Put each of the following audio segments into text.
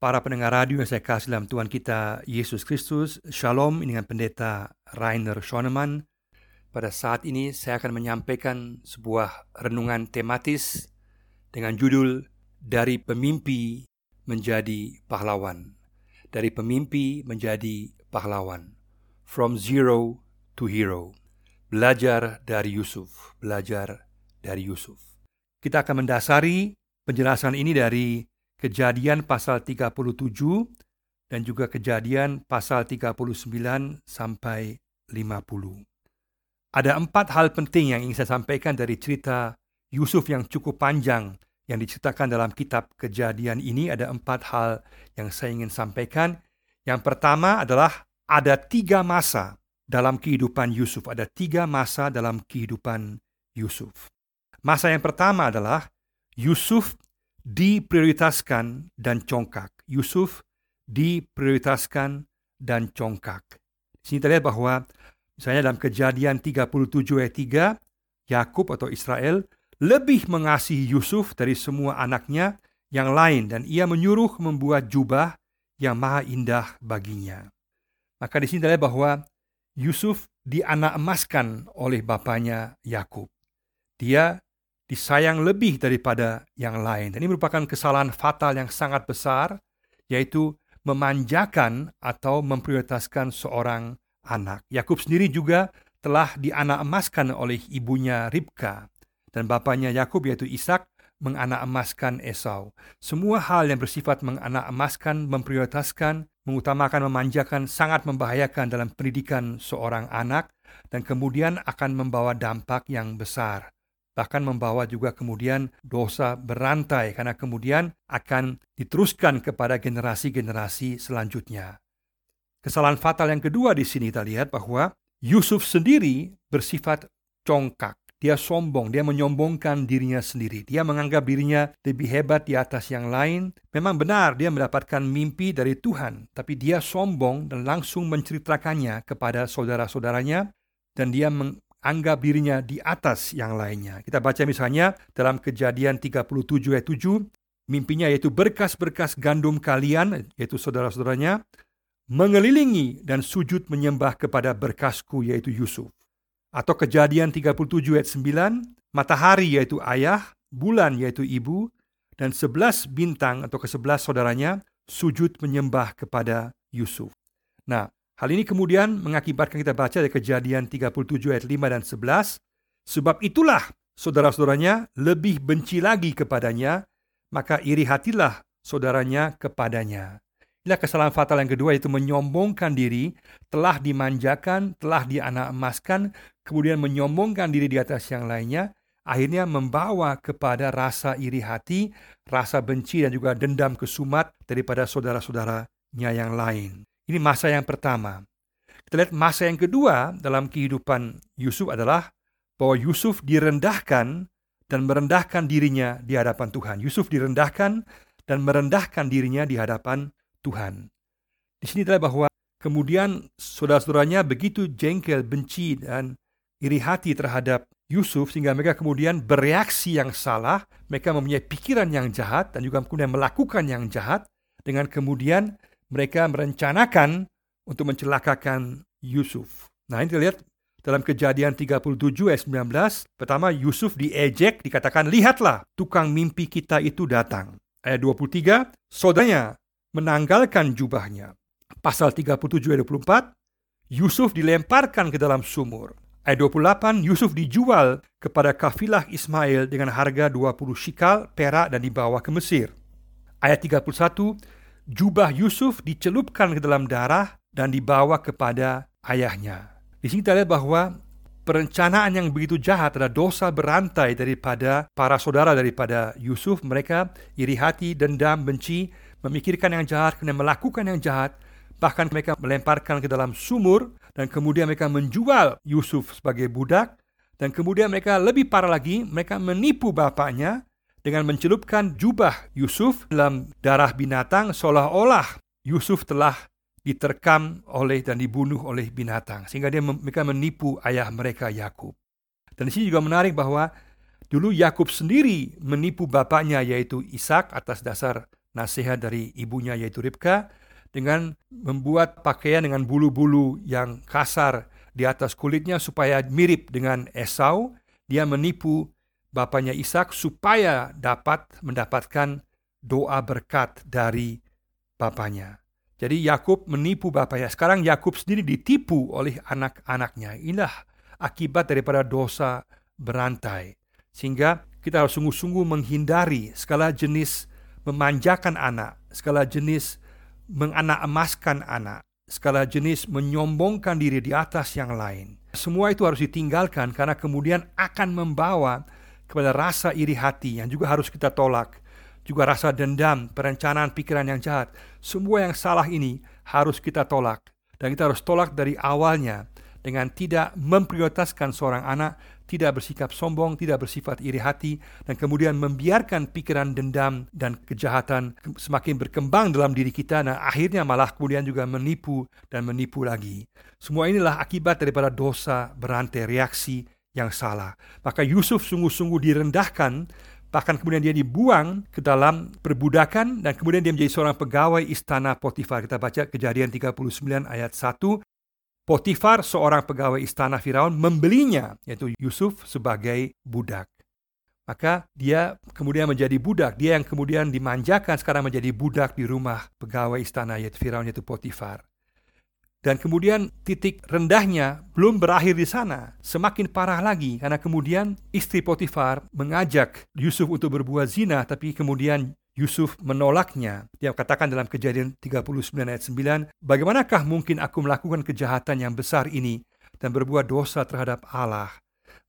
Para pendengar radio yang saya kasih dalam Tuhan kita Yesus Kristus, Shalom dengan pendeta Rainer Schoenemann. Pada saat ini saya akan menyampaikan sebuah renungan tematis dengan judul Dari Pemimpi Menjadi Pahlawan. Dari pemimpi menjadi pahlawan. From zero to hero. Belajar dari Yusuf, belajar dari Yusuf. Kita akan mendasari penjelasan ini dari Kejadian pasal 37 dan juga Kejadian pasal 39 sampai 50. Ada empat hal penting yang ingin saya sampaikan dari cerita Yusuf yang cukup panjang yang diceritakan dalam kitab Kejadian ini. Ada empat hal yang saya ingin sampaikan. Yang pertama adalah ada tiga masa dalam kehidupan Yusuf. Ada tiga masa dalam kehidupan Yusuf. Masa yang pertama adalah Yusuf diprioritaskan dan congkak. Yusuf diprioritaskan dan congkak. Di sini terlihat bahwa misalnya dalam kejadian 37 ayat 3, Yakub atau Israel lebih mengasihi Yusuf dari semua anaknya yang lain dan ia menyuruh membuat jubah yang maha indah baginya. Maka di sini terlihat bahwa Yusuf dianak emaskan oleh bapaknya Yakub. Dia disayang lebih daripada yang lain. Dan ini merupakan kesalahan fatal yang sangat besar, yaitu memanjakan atau memprioritaskan seorang anak. Yakub sendiri juga telah dianak emaskan oleh ibunya Ribka dan bapaknya Yakub yaitu Ishak menganak emaskan Esau. Semua hal yang bersifat menganak emaskan, memprioritaskan, mengutamakan, memanjakan sangat membahayakan dalam pendidikan seorang anak dan kemudian akan membawa dampak yang besar bahkan membawa juga kemudian dosa berantai karena kemudian akan diteruskan kepada generasi-generasi selanjutnya. Kesalahan fatal yang kedua di sini kita lihat bahwa Yusuf sendiri bersifat congkak. Dia sombong, dia menyombongkan dirinya sendiri. Dia menganggap dirinya lebih hebat di atas yang lain. Memang benar dia mendapatkan mimpi dari Tuhan, tapi dia sombong dan langsung menceritakannya kepada saudara-saudaranya dan dia anggap dirinya di atas yang lainnya. Kita baca misalnya dalam kejadian 37 ayat 7, mimpinya yaitu berkas-berkas gandum kalian, yaitu saudara-saudaranya, mengelilingi dan sujud menyembah kepada berkasku yaitu Yusuf. Atau kejadian 37 ayat 9, matahari yaitu ayah, bulan yaitu ibu, dan sebelas bintang atau kesebelas saudaranya sujud menyembah kepada Yusuf. Nah, Hal ini kemudian mengakibatkan kita baca dari kejadian 37 ayat 5 dan 11. Sebab itulah saudara-saudaranya lebih benci lagi kepadanya, maka iri hatilah saudaranya kepadanya. Inilah kesalahan fatal yang kedua yaitu menyombongkan diri, telah dimanjakan, telah dianak emaskan, kemudian menyombongkan diri di atas yang lainnya, akhirnya membawa kepada rasa iri hati, rasa benci dan juga dendam kesumat daripada saudara-saudaranya yang lain. Ini masa yang pertama. Kita lihat masa yang kedua dalam kehidupan Yusuf adalah bahwa Yusuf direndahkan dan merendahkan dirinya di hadapan Tuhan. Yusuf direndahkan dan merendahkan dirinya di hadapan Tuhan. Di sini adalah bahwa kemudian saudara-saudaranya begitu jengkel, benci, dan iri hati terhadap Yusuf sehingga mereka kemudian bereaksi yang salah, mereka mempunyai pikiran yang jahat dan juga kemudian melakukan yang jahat dengan kemudian mereka merencanakan untuk mencelakakan Yusuf. Nah ini lihat dalam kejadian 37 ayat 19, pertama Yusuf diejek, dikatakan, lihatlah tukang mimpi kita itu datang. Ayat 23, saudaranya menanggalkan jubahnya. Pasal 37 ayat 24, Yusuf dilemparkan ke dalam sumur. Ayat 28, Yusuf dijual kepada kafilah Ismail dengan harga 20 shikal perak dan dibawa ke Mesir. Ayat 31, jubah Yusuf dicelupkan ke dalam darah dan dibawa kepada ayahnya. Di sini kita lihat bahwa perencanaan yang begitu jahat adalah dosa berantai daripada para saudara daripada Yusuf. Mereka iri hati, dendam, benci, memikirkan yang jahat, kemudian melakukan yang jahat. Bahkan mereka melemparkan ke dalam sumur dan kemudian mereka menjual Yusuf sebagai budak. Dan kemudian mereka lebih parah lagi, mereka menipu bapaknya dengan mencelupkan jubah Yusuf dalam darah binatang seolah-olah Yusuf telah diterkam oleh dan dibunuh oleh binatang sehingga dia mereka menipu ayah mereka Yakub. Dan di sini juga menarik bahwa dulu Yakub sendiri menipu bapaknya yaitu Ishak atas dasar nasihat dari ibunya yaitu Ribka dengan membuat pakaian dengan bulu-bulu yang kasar di atas kulitnya supaya mirip dengan Esau. Dia menipu bapaknya Ishak supaya dapat mendapatkan doa berkat dari bapaknya. Jadi Yakub menipu bapaknya. Sekarang Yakub sendiri ditipu oleh anak-anaknya. Inilah akibat daripada dosa berantai. Sehingga kita harus sungguh-sungguh menghindari segala jenis memanjakan anak, segala jenis menganak emaskan anak, segala jenis menyombongkan diri di atas yang lain. Semua itu harus ditinggalkan karena kemudian akan membawa kepada rasa iri hati yang juga harus kita tolak. Juga rasa dendam, perencanaan pikiran yang jahat. Semua yang salah ini harus kita tolak. Dan kita harus tolak dari awalnya dengan tidak memprioritaskan seorang anak, tidak bersikap sombong, tidak bersifat iri hati, dan kemudian membiarkan pikiran dendam dan kejahatan semakin berkembang dalam diri kita, dan akhirnya malah kemudian juga menipu dan menipu lagi. Semua inilah akibat daripada dosa berantai reaksi yang salah. Maka Yusuf sungguh-sungguh direndahkan, bahkan kemudian dia dibuang ke dalam perbudakan, dan kemudian dia menjadi seorang pegawai istana Potifar. Kita baca kejadian 39 ayat 1, Potifar, seorang pegawai istana Firaun, membelinya, yaitu Yusuf, sebagai budak. Maka dia kemudian menjadi budak. Dia yang kemudian dimanjakan sekarang menjadi budak di rumah pegawai istana yaitu Firaun yaitu Potifar. Dan kemudian titik rendahnya belum berakhir di sana. Semakin parah lagi karena kemudian istri Potifar mengajak Yusuf untuk berbuat zina tapi kemudian Yusuf menolaknya. Dia katakan dalam kejadian 39 ayat 9, Bagaimanakah mungkin aku melakukan kejahatan yang besar ini dan berbuat dosa terhadap Allah?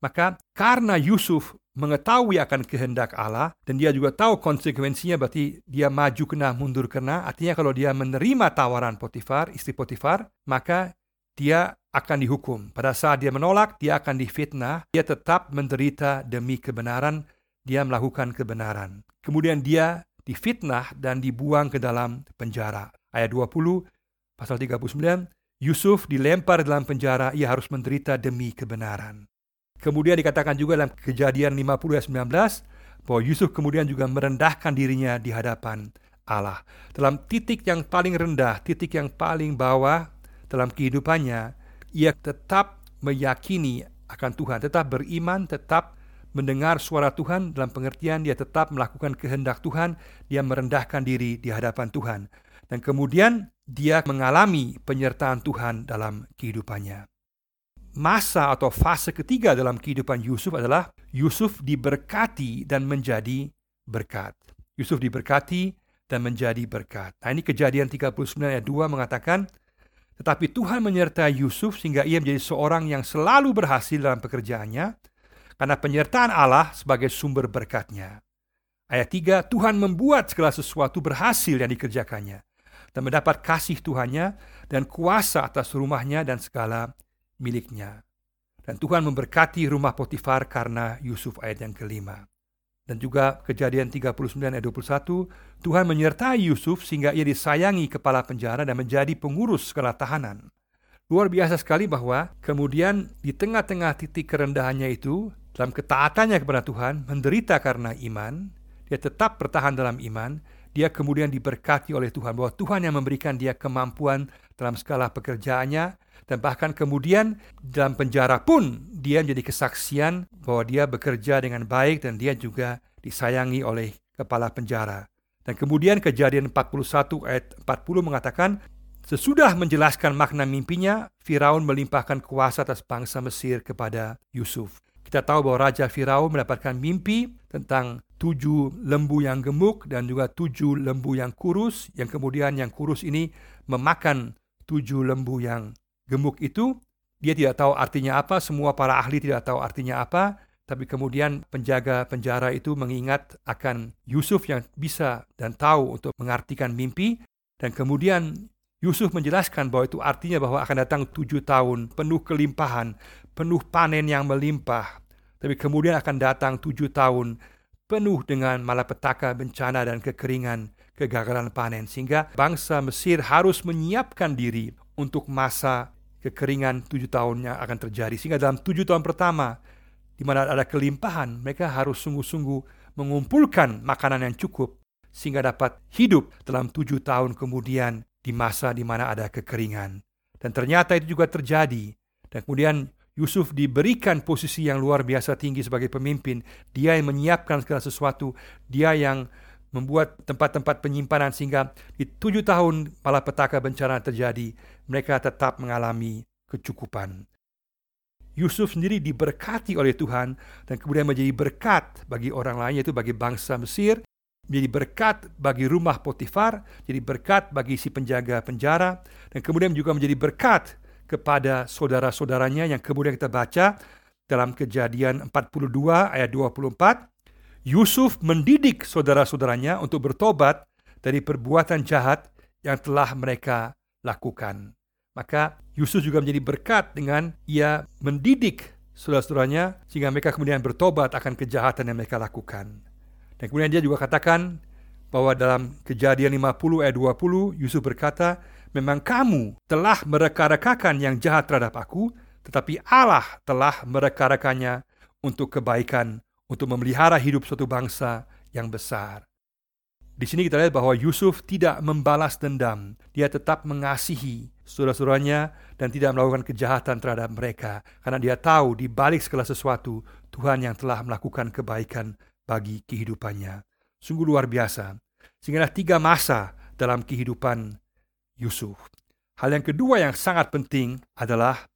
Maka karena Yusuf mengetahui akan kehendak Allah dan dia juga tahu konsekuensinya berarti dia maju kena mundur kena. Artinya kalau dia menerima tawaran Potifar istri Potifar maka dia akan dihukum. Pada saat dia menolak dia akan difitnah. Dia tetap menderita demi kebenaran. Dia melakukan kebenaran. Kemudian dia difitnah dan dibuang ke dalam penjara. Ayat 20, pasal 39, Yusuf dilempar dalam penjara, ia harus menderita demi kebenaran. Kemudian dikatakan juga dalam kejadian 50 ayat 19, bahwa Yusuf kemudian juga merendahkan dirinya di hadapan Allah. Dalam titik yang paling rendah, titik yang paling bawah dalam kehidupannya, ia tetap meyakini akan Tuhan, tetap beriman, tetap mendengar suara Tuhan dalam pengertian dia tetap melakukan kehendak Tuhan, dia merendahkan diri di hadapan Tuhan. Dan kemudian dia mengalami penyertaan Tuhan dalam kehidupannya. Masa atau fase ketiga dalam kehidupan Yusuf adalah Yusuf diberkati dan menjadi berkat. Yusuf diberkati dan menjadi berkat. Nah ini kejadian 39 ayat 2 mengatakan, tetapi Tuhan menyertai Yusuf sehingga ia menjadi seorang yang selalu berhasil dalam pekerjaannya karena penyertaan Allah sebagai sumber berkatnya. Ayat 3, Tuhan membuat segala sesuatu berhasil yang dikerjakannya dan mendapat kasih Tuhannya dan kuasa atas rumahnya dan segala miliknya. Dan Tuhan memberkati rumah Potifar karena Yusuf ayat yang kelima. Dan juga kejadian 39 ayat 21, Tuhan menyertai Yusuf sehingga ia disayangi kepala penjara dan menjadi pengurus segala tahanan. Luar biasa sekali bahwa kemudian di tengah-tengah titik kerendahannya itu, dalam ketaatannya kepada Tuhan, menderita karena iman, dia tetap bertahan dalam iman, dia kemudian diberkati oleh Tuhan, bahwa Tuhan yang memberikan dia kemampuan dalam skala pekerjaannya, dan bahkan kemudian dalam penjara pun dia menjadi kesaksian bahwa dia bekerja dengan baik dan dia juga disayangi oleh kepala penjara. Dan kemudian kejadian 41 ayat 40 mengatakan, Sesudah menjelaskan makna mimpinya, Firaun melimpahkan kuasa atas bangsa Mesir kepada Yusuf. Kita tahu bahwa Raja Firaun mendapatkan mimpi tentang tujuh lembu yang gemuk dan juga tujuh lembu yang kurus, yang kemudian yang kurus ini memakan tujuh lembu yang gemuk itu. Dia tidak tahu artinya apa, semua para ahli tidak tahu artinya apa, tapi kemudian penjaga penjara itu mengingat akan Yusuf yang bisa dan tahu untuk mengartikan mimpi, dan kemudian Yusuf menjelaskan bahwa itu artinya bahwa akan datang tujuh tahun penuh kelimpahan, penuh panen yang melimpah, tapi kemudian akan datang tujuh tahun penuh dengan malapetaka, bencana, dan kekeringan, kegagalan panen. Sehingga bangsa Mesir harus menyiapkan diri untuk masa kekeringan tujuh tahun yang akan terjadi. Sehingga dalam tujuh tahun pertama, di mana ada kelimpahan, mereka harus sungguh-sungguh mengumpulkan makanan yang cukup. sehingga dapat hidup dalam tujuh tahun kemudian di masa di mana ada kekeringan. Dan ternyata itu juga terjadi. Dan kemudian Yusuf diberikan posisi yang luar biasa tinggi sebagai pemimpin. Dia yang menyiapkan segala sesuatu. Dia yang membuat tempat-tempat penyimpanan sehingga di tujuh tahun malapetaka bencana terjadi, mereka tetap mengalami kecukupan. Yusuf sendiri diberkati oleh Tuhan dan kemudian menjadi berkat bagi orang lain yaitu bagi bangsa Mesir, menjadi berkat bagi rumah Potifar, jadi berkat bagi si penjaga penjara dan kemudian juga menjadi berkat kepada saudara-saudaranya yang kemudian kita baca dalam Kejadian 42 ayat 24. Yusuf mendidik saudara-saudaranya untuk bertobat dari perbuatan jahat yang telah mereka lakukan. Maka Yusuf juga menjadi berkat dengan ia mendidik saudara-saudaranya sehingga mereka kemudian bertobat akan kejahatan yang mereka lakukan. Dan kemudian dia juga katakan bahwa dalam kejadian 50 ayat 20 Yusuf berkata, Memang kamu telah mereka-rekakan yang jahat terhadap aku, tetapi Allah telah mereka-rekannya untuk kebaikan, untuk memelihara hidup suatu bangsa yang besar. Di sini kita lihat bahwa Yusuf tidak membalas dendam. Dia tetap mengasihi saudara-saudaranya dan tidak melakukan kejahatan terhadap mereka. Karena dia tahu di balik segala sesuatu, Tuhan yang telah melakukan kebaikan bagi kehidupannya. Sungguh luar biasa. Sehingga tiga masa dalam kehidupan Yusuf. Hal yang kedua yang sangat penting adalah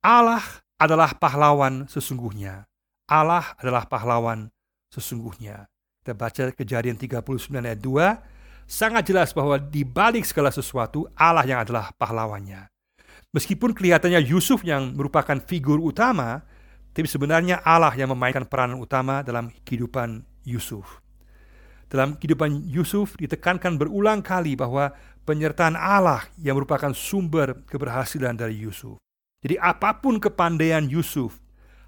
Allah adalah pahlawan sesungguhnya. Allah adalah pahlawan sesungguhnya. Kita baca kejadian 39 ayat 2, sangat jelas bahwa di balik segala sesuatu Allah yang adalah pahlawannya. Meskipun kelihatannya Yusuf yang merupakan figur utama, tapi sebenarnya Allah yang memainkan peranan utama dalam kehidupan Yusuf. Dalam kehidupan Yusuf ditekankan berulang kali bahwa penyertaan Allah yang merupakan sumber keberhasilan dari Yusuf. Jadi apa pun kepandaian Yusuf,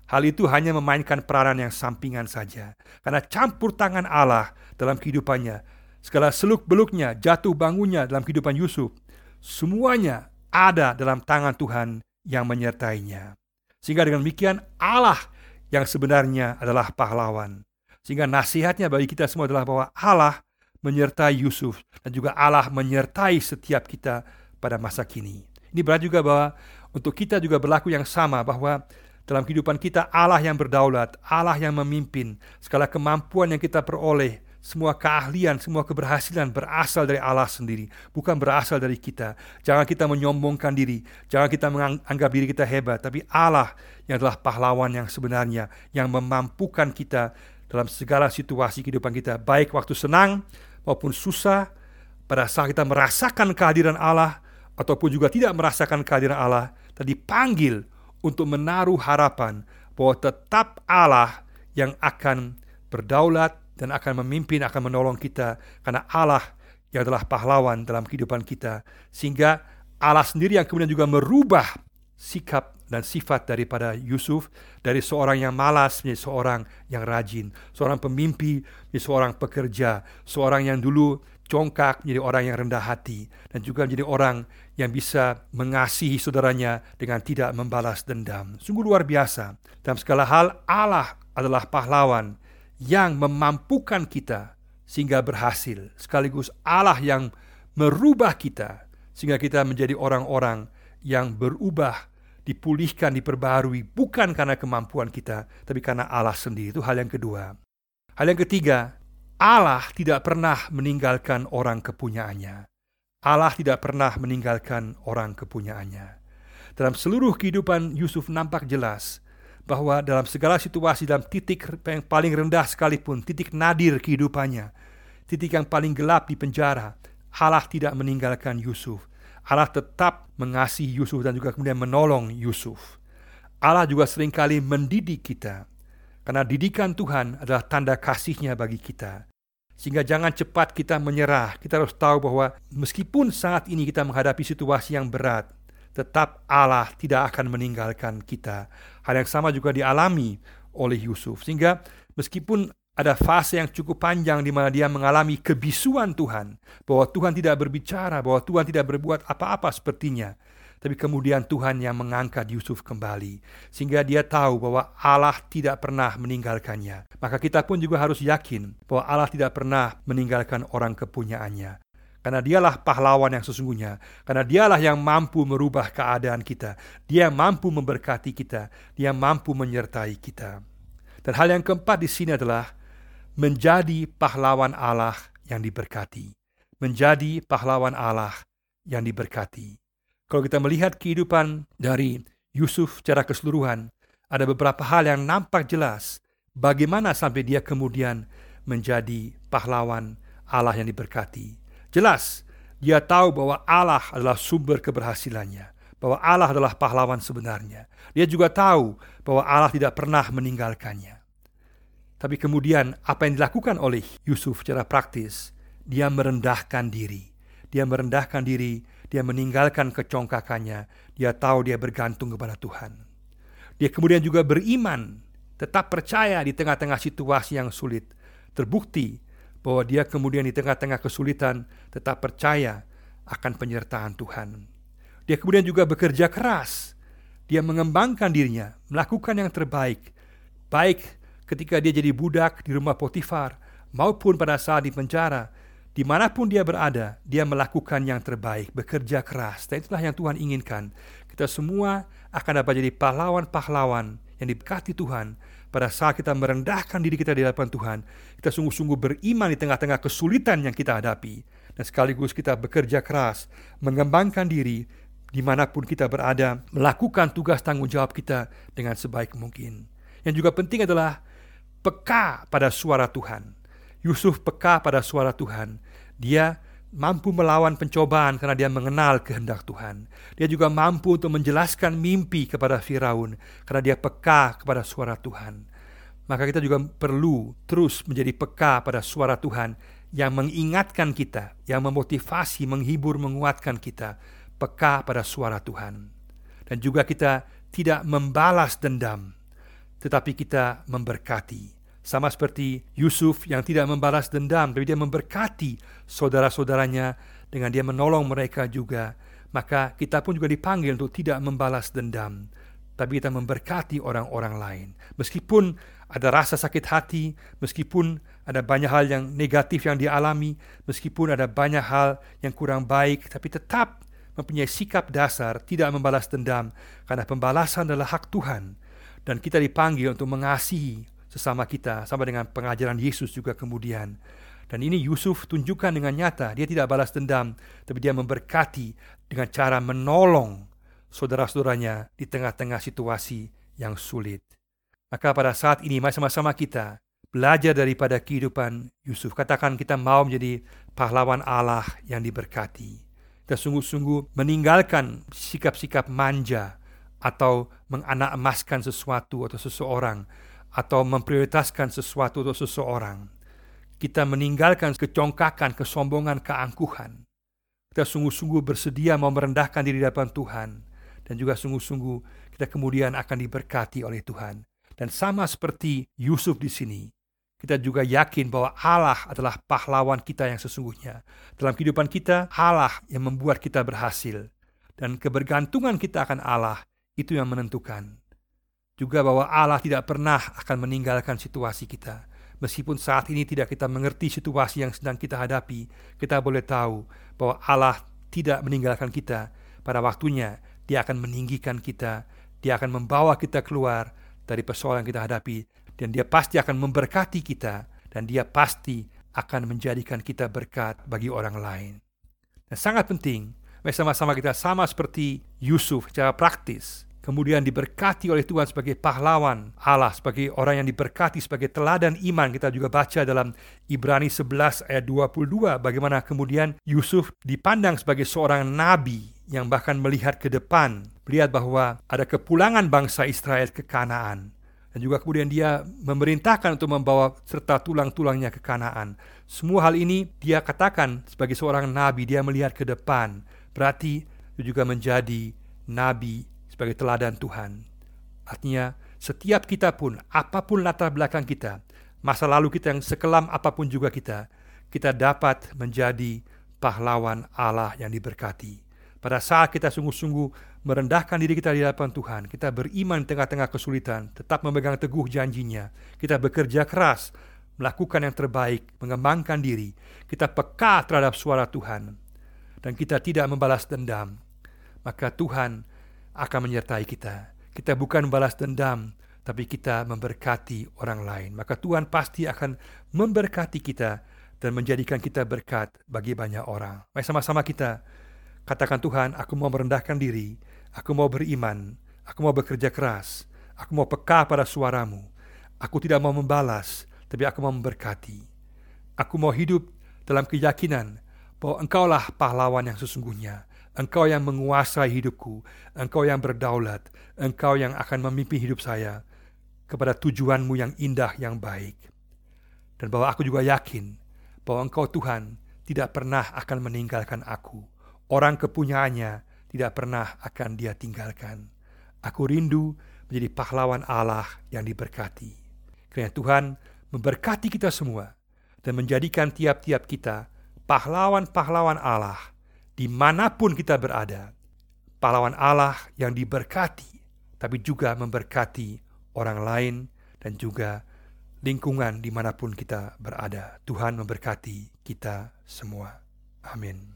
hal itu hanya memainkan peranan yang sampingan saja. Karena campur tangan Allah dalam kehidupannya, segala seluk-beluknya, jatuh bangunnya dalam kehidupan Yusuf, semuanya ada dalam tangan Tuhan yang menyertainya. Sehingga dengan demikian Allah yang sebenarnya adalah pahlawan. Sehingga nasihatnya bagi kita semua adalah bahwa Allah menyertai Yusuf dan juga Allah menyertai setiap kita pada masa kini. Ini berarti juga bahwa untuk kita juga berlaku yang sama bahwa dalam kehidupan kita Allah yang berdaulat, Allah yang memimpin, segala kemampuan yang kita peroleh, semua keahlian, semua keberhasilan berasal dari Allah sendiri, bukan berasal dari kita. Jangan kita menyombongkan diri, jangan kita menganggap diri kita hebat, tapi Allah yang adalah pahlawan yang sebenarnya, yang memampukan kita dalam segala situasi kehidupan kita, baik waktu senang maupun susah, pada saat kita merasakan kehadiran Allah ataupun juga tidak merasakan kehadiran Allah, dan dipanggil untuk menaruh harapan bahwa tetap Allah yang akan berdaulat dan akan memimpin, akan menolong kita karena Allah yang adalah pahlawan dalam kehidupan kita. Sehingga Allah sendiri yang kemudian juga merubah sikap dan sifat daripada Yusuf dari seorang yang malas menjadi seorang yang rajin, seorang pemimpi menjadi seorang pekerja, seorang yang dulu congkak menjadi orang yang rendah hati dan juga menjadi orang yang bisa mengasihi saudaranya dengan tidak membalas dendam. Sungguh luar biasa. Dalam segala hal Allah adalah pahlawan yang memampukan kita sehingga berhasil. Sekaligus Allah yang merubah kita sehingga kita menjadi orang-orang yang berubah dipulihkan, diperbarui bukan karena kemampuan kita, tapi karena Allah sendiri. Itu hal yang kedua. Hal yang ketiga, Allah tidak pernah meninggalkan orang kepunyaannya. Allah tidak pernah meninggalkan orang kepunyaannya. Dalam seluruh kehidupan Yusuf nampak jelas bahwa dalam segala situasi, dalam titik yang paling rendah sekalipun, titik nadir kehidupannya, titik yang paling gelap di penjara, Allah tidak meninggalkan Yusuf. Allah tetap mengasihi Yusuf dan juga kemudian menolong Yusuf. Allah juga sering kali mendidik kita. Karena didikan Tuhan adalah tanda kasihnya bagi kita. Sehingga jangan cepat kita menyerah. Kita harus tahu bahwa meskipun saat ini kita menghadapi situasi yang berat, tetap Allah tidak akan meninggalkan kita. Hal yang sama juga dialami oleh Yusuf. Sehingga meskipun ada fase yang cukup panjang di mana dia mengalami kebisuan Tuhan, bahwa Tuhan tidak berbicara, bahwa Tuhan tidak berbuat apa-apa sepertinya. Tapi kemudian Tuhan yang mengangkat Yusuf kembali, sehingga dia tahu bahwa Allah tidak pernah meninggalkannya. Maka kita pun juga harus yakin bahwa Allah tidak pernah meninggalkan orang kepunyaannya. Karena dialah pahlawan yang sesungguhnya. Karena dialah yang mampu merubah keadaan kita. Dia mampu memberkati kita. Dia mampu menyertai kita. Dan hal yang keempat di sini adalah menjadi pahlawan Allah yang diberkati. Menjadi pahlawan Allah yang diberkati. Kalau kita melihat kehidupan dari Yusuf secara keseluruhan, ada beberapa hal yang nampak jelas bagaimana sampai dia kemudian menjadi pahlawan Allah yang diberkati. Jelas, dia tahu bahwa Allah adalah sumber keberhasilannya, bahwa Allah adalah pahlawan sebenarnya. Dia juga tahu bahwa Allah tidak pernah meninggalkannya. Tapi kemudian apa yang dilakukan oleh Yusuf secara praktis, dia merendahkan diri. Dia merendahkan diri, dia meninggalkan kecongkakannya, dia tahu dia bergantung kepada Tuhan. Dia kemudian juga beriman, tetap percaya di tengah-tengah situasi yang sulit. Terbukti bahwa dia kemudian di tengah-tengah kesulitan tetap percaya akan penyertaan Tuhan. Dia kemudian juga bekerja keras. Dia mengembangkan dirinya, melakukan yang terbaik, baik ketika dia jadi budak di rumah Potifar maupun pada saat di penjara. Di mana pun dia berada, dia melakukan yang terbaik, bekerja keras. Dan itulah yang Tuhan inginkan. Kita semua akan dapat jadi pahlawan-pahlawan yang diberkati Tuhan pada saat kita merendahkan diri kita di hadapan Tuhan, kita sungguh-sungguh beriman di tengah-tengah kesulitan yang kita hadapi, dan sekaligus kita bekerja keras, mengembangkan diri di mana pun kita berada, melakukan tugas tanggung jawab kita dengan sebaik mungkin. Yang juga penting adalah peka pada suara Tuhan. Yusuf peka pada suara Tuhan. Dia mampu melawan pencobaan karena dia mengenal kehendak Tuhan. Dia juga mampu untuk menjelaskan mimpi kepada Firaun karena dia peka kepada suara Tuhan. Maka kita juga perlu terus menjadi peka pada suara Tuhan yang mengingatkan kita, yang memotivasi, menghibur, menguatkan kita, peka pada suara Tuhan. Dan juga kita tidak membalas dendam, tetapi kita memberkati sama seperti Yusuf yang tidak membalas dendam, tapi dia memberkati saudara-saudaranya dengan dia menolong mereka juga. Maka kita pun juga dipanggil untuk tidak membalas dendam, tapi kita memberkati orang-orang lain. Meskipun ada rasa sakit hati, meskipun ada banyak hal yang negatif yang dialami, meskipun ada banyak hal yang kurang baik, tapi tetap mempunyai sikap dasar tidak membalas dendam, karena pembalasan adalah hak Tuhan. Dan kita dipanggil untuk mengasihi sesama kita sama dengan pengajaran Yesus juga kemudian. Dan ini Yusuf tunjukkan dengan nyata, dia tidak balas dendam, tapi dia memberkati dengan cara menolong saudara-saudaranya di tengah-tengah situasi yang sulit. Maka pada saat ini mari sama-sama kita belajar daripada kehidupan Yusuf. Katakan kita mau menjadi pahlawan Allah yang diberkati. Kita sungguh-sungguh meninggalkan sikap-sikap manja atau menganak emaskan sesuatu atau seseorang atau memprioritaskan sesuatu untuk seseorang. Kita meninggalkan kecongkakan, kesombongan, keangkuhan. Kita sungguh-sungguh bersedia mau merendahkan diri di hadapan Tuhan. Dan juga sungguh-sungguh kita kemudian akan diberkati oleh Tuhan. Dan sama seperti Yusuf di sini, kita juga yakin bahwa Allah adalah pahlawan kita yang sesungguhnya. Dalam kehidupan kita, Allah yang membuat kita berhasil. Dan kebergantungan kita akan Allah itu yang menentukan juga bahwa Allah tidak pernah akan meninggalkan situasi kita. Meskipun saat ini tidak kita mengerti situasi yang sedang kita hadapi, kita boleh tahu bahwa Allah tidak meninggalkan kita. Pada waktunya, Dia akan meninggikan kita, Dia akan membawa kita keluar dari persoalan yang kita hadapi, dan Dia pasti akan memberkati kita, dan Dia pasti akan menjadikan kita berkat bagi orang lain. Dan sangat penting, bersama-sama kita sama seperti Yusuf secara praktis, kemudian diberkati oleh Tuhan sebagai pahlawan Allah, sebagai orang yang diberkati sebagai teladan iman. Kita juga baca dalam Ibrani 11 ayat 22 bagaimana kemudian Yusuf dipandang sebagai seorang nabi yang bahkan melihat ke depan, melihat bahwa ada kepulangan bangsa Israel ke Kanaan. Dan juga kemudian dia memerintahkan untuk membawa serta tulang-tulangnya ke Kanaan. Semua hal ini dia katakan sebagai seorang nabi, dia melihat ke depan. Berarti itu juga menjadi nabi sebagai teladan Tuhan. Artinya, setiap kita pun, apa pun latar belakang kita, masa lalu kita yang sekelam apa pun juga kita, kita dapat menjadi pahlawan Allah yang diberkati. Pada saat kita sungguh-sungguh merendahkan diri kita di hadapan Tuhan, kita beriman di tengah-tengah kesulitan, tetap memegang teguh janjinya, kita bekerja keras, melakukan yang terbaik, mengembangkan diri, kita peka terhadap suara Tuhan, dan kita tidak membalas dendam, maka Tuhan akan menyertai kita. Kita bukan membalas dendam, tapi kita memberkati orang lain. Maka Tuhan pasti akan memberkati kita dan menjadikan kita berkat bagi banyak orang. Mari sama-sama kita Katakan Tuhan, aku mau merendahkan diri, aku mau beriman, aku mau bekerja keras, aku mau peka pada suaramu. Aku tidak mau membalas, tapi aku mau memberkati. Aku mau hidup dalam keyakinan bahwa engkaulah pahlawan yang sesungguhnya. Engkau yang menguasai hidupku, engkau yang berdaulat, engkau yang akan memimpin hidup saya kepada tujuanmu yang indah yang baik. Dan bahwa aku juga yakin bahwa engkau Tuhan tidak pernah akan meninggalkan aku Orang kepunyaannya tidak pernah akan dia tinggalkan. Aku rindu menjadi pahlawan Allah yang diberkati. Karena Tuhan memberkati kita semua dan menjadikan tiap-tiap kita pahlawan-pahlawan Allah di mana pun kita berada. Pahlawan Allah yang diberkati, tapi juga memberkati orang lain dan juga lingkungan di mana pun kita berada. Tuhan memberkati kita semua. Amin.